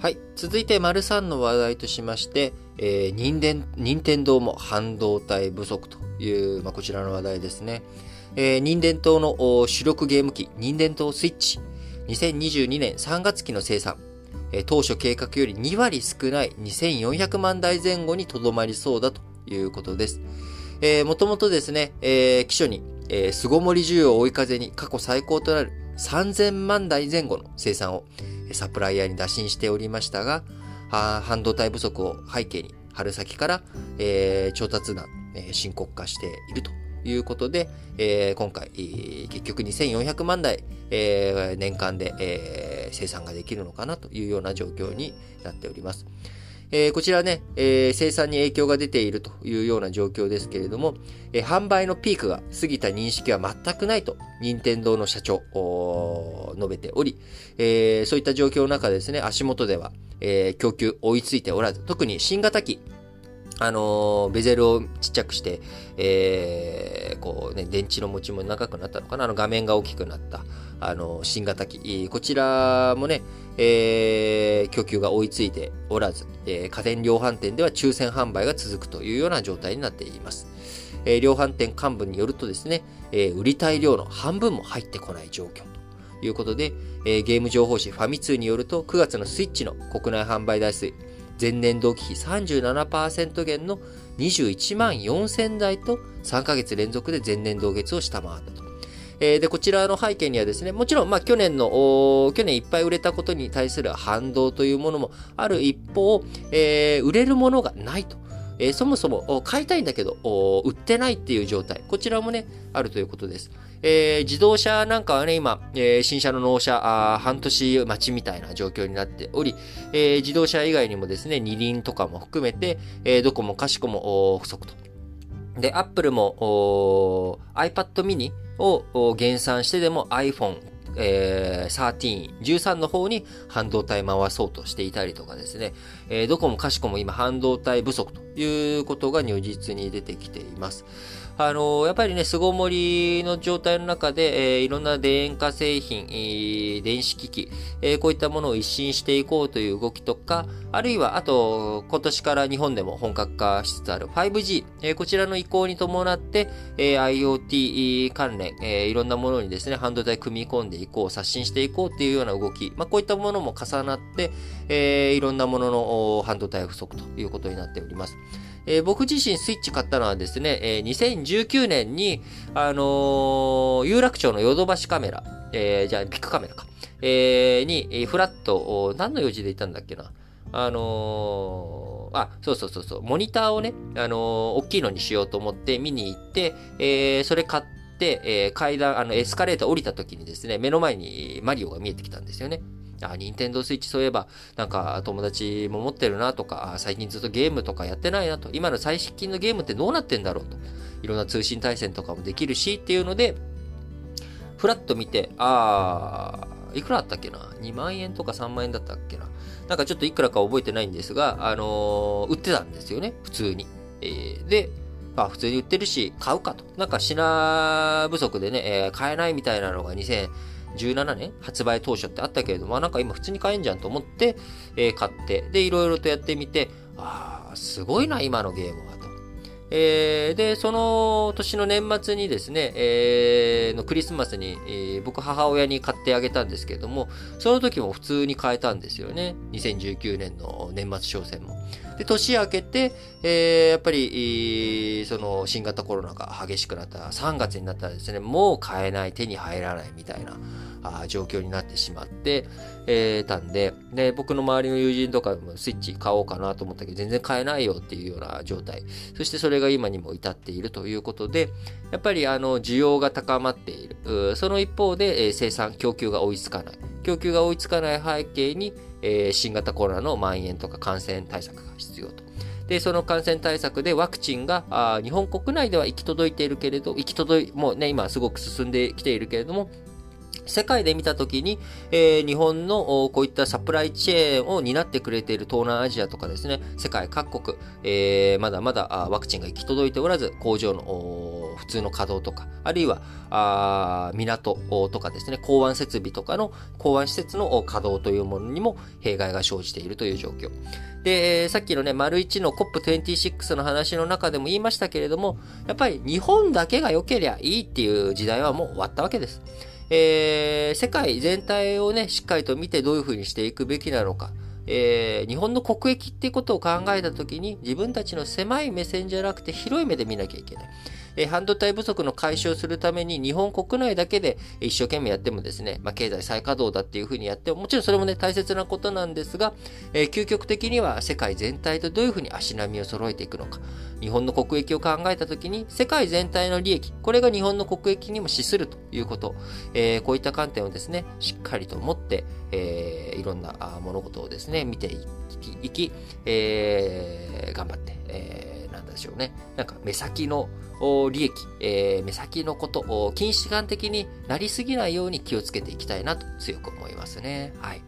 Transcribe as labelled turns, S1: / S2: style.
S1: はい。続いて、丸3の話題としまして、えー、任天堂も半導体不足という、まあ、こちらの話題ですね。えー、任天堂の主力ゲーム機、任天堂スイッチ、2022年3月期の生産、えー、当初計画より2割少ない2400万台前後にとどまりそうだということです。えー、もともとですね、えー、機種に、えー、巣ごもり需要を追い風に過去最高となる3000万台前後の生産をサプライヤーに打診しておりましたが、半導体不足を背景に春先から、えー、調達難、え、深刻化しているということで、えー、今回、結局2400万台、えー、年間で、えー、生産ができるのかなというような状況になっております。えー、こちらね、えー、生産に影響が出ているというような状況ですけれども、えー、販売のピークが過ぎた認識は全くないと、任天堂の社長、述べており、えー、そういった状況の中ですね、足元では、えー、供給追いついておらず、特に新型機、あの、ベゼルをちっちゃくして、えー、こうね、電池の持ちも長くなったのかなあの画面が大きくなった、あの、新型機。こちらもね、えー、供給が追いついておらず、えー、家電量販店では抽選販売が続くというような状態になっています。えー、量販店幹部によるとですね、えー、売りたい量の半分も入ってこない状況いうことで、えー、ゲーム情報誌ファミ通によると9月のスイッチの国内販売台数、前年同期比37%減の21万4000台と3ヶ月連続で前年同月を下回ったと。えー、で、こちらの背景にはですね、もちろん、まあ、去年の、去年いっぱい売れたことに対する反動というものもある一方、えー、売れるものがないと。え、そもそも買いたいんだけど、売ってないっていう状態。こちらもね、あるということです。え、自動車なんかはね、今、え、新車の納車あ、半年待ちみたいな状況になっており、え、自動車以外にもですね、二輪とかも含めて、え、どこもかしこも不足と。で、アップルも iPad mini を減産してでも iPhone えー、13、13の方に半導体回そうとしていたりとかですね、えー、どこもかしこも今半導体不足ということが如実に出てきています。あのやっぱりね、巣ごもりの状態の中で、えー、いろんな電化製品、えー、電子機器、えー、こういったものを一新していこうという動きとか、あるいは、あと、今年から日本でも本格化しつつある 5G、えー、こちらの移行に伴って、えー、IoT 関連、えー、いろんなものにですね、半導体組み込んでいこう、刷新していこうっていうような動き、まあ、こういったものも重なって、えー、いろんなものの半導体不足ということになっております。えー、僕自身スイッチ買ったのはですね、えー、2019年に、あのー、有楽町のヨドバシカメラ、えー、じゃあビッグカメラか、えー、に、フラット、何の用事で行ったんだっけな。あのー、あ、そうそうそうそう、モニターをね、あのー、大きいのにしようと思って見に行って、えー、それ買って、えー、階段、あの、エスカレーター降りた時にですね、目の前にマリオが見えてきたんですよね。あ、ニンテンドースイッチそういえば、なんか友達も持ってるなとか、最近ずっとゲームとかやってないなと、今の最近のゲームってどうなってんだろうと、いろんな通信対戦とかもできるしっていうので、ふらっと見て、あー、いくらあったっけな ?2 万円とか3万円だったっけな？なんかちょっといくらか覚えてないんですが、あのー、売ってたんですよね、普通に。えー、で、あ、普通に売ってるし、買うかと。なんか品不足でね、えー、買えないみたいなのが2000 17年？発売当初ってあったけれども、なんか今普通に買えんじゃんと思って、えー、買って、で、いろいろとやってみて、ああ、すごいな、今のゲームはと。えー、で、その年の年末にですね、えー、のクリスマスに、えー、僕母親に買ってあげたんですけれども、その時も普通に買えたんですよね。2019年の年末商戦も。で、年明けて、えー、やっぱり、その新型コロナが激しくなった3月になったらですね、もう買えない、手に入らないみたいな。あ状況になってしまって、えー、たんで、で、僕の周りの友人とかもスイッチ買おうかなと思ったけど、全然買えないよっていうような状態。そしてそれが今にも至っているということで、やっぱりあの、需要が高まっている。その一方で、えー、生産、供給が追いつかない。供給が追いつかない背景に、えー、新型コロナの蔓延とか感染対策が必要と。で、その感染対策でワクチンが、あ日本国内では行き届いているけれど、行き届い、もうね、今すごく進んできているけれども、世界で見たときに、えー、日本のこういったサプライチェーンを担ってくれている東南アジアとかですね、世界各国、えー、まだまだワクチンが行き届いておらず、工場の普通の稼働とか、あるいは、あ港とかですね、港湾設備とかの港湾施設の稼働というものにも弊害が生じているという状況。で、さっきのね、丸1の COP26 の話の中でも言いましたけれども、やっぱり日本だけが良けりゃいいっていう時代はもう終わったわけです。えー、世界全体をね、しっかりと見てどういうふうにしていくべきなのか。えー、日本の国益っていうことを考えたときに自分たちの狭い目線じゃなくて広い目で見なきゃいけない。半導体不足の解消するために日本国内だけで一生懸命やってもですね、まあ、経済再稼働だっていうふうにやっても、もちろんそれもね、大切なことなんですが、え、究極的には世界全体とどういうふうに足並みを揃えていくのか。日本の国益を考えたときに、世界全体の利益、これが日本の国益にも資するということ、えー、こういった観点をですね、しっかりと持って、えー、いろんな物事をですね、見ていき、えー、頑張って、えー、なんでしょうね。なんか目先の利益、えー、目先のこと、近視眼的になりすぎないように気をつけていきたいなと強く思いますね。はい。